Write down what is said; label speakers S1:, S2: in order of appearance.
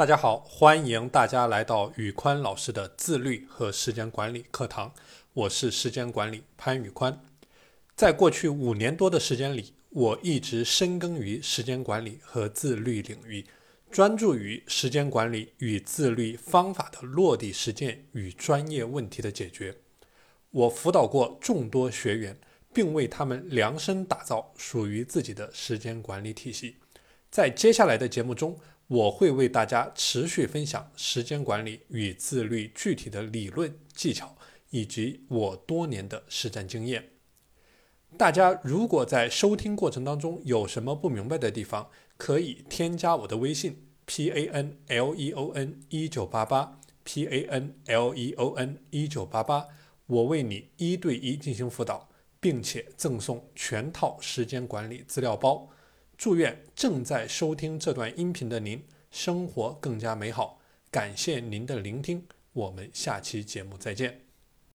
S1: 大家好，欢迎大家来到宇宽老师的自律和时间管理课堂。我是时间管理潘宇宽。在过去五年多的时间里，我一直深耕于时间管理和自律领域，专注于时间管理与自律方法的落地实践与专业问题的解决。我辅导过众多学员，并为他们量身打造属于自己的时间管理体系。在接下来的节目中，我会为大家持续分享时间管理与自律具体的理论技巧，以及我多年的实战经验。大家如果在收听过程当中有什么不明白的地方，可以添加我的微信 p a n l e o n 一九八八 p a n l e o n 一九八八，我为你一对一进行辅导，并且赠送全套时间管理资料包。祝愿正在收听这段音频的您生活更加美好。感谢您的聆听，我们下期节目再见。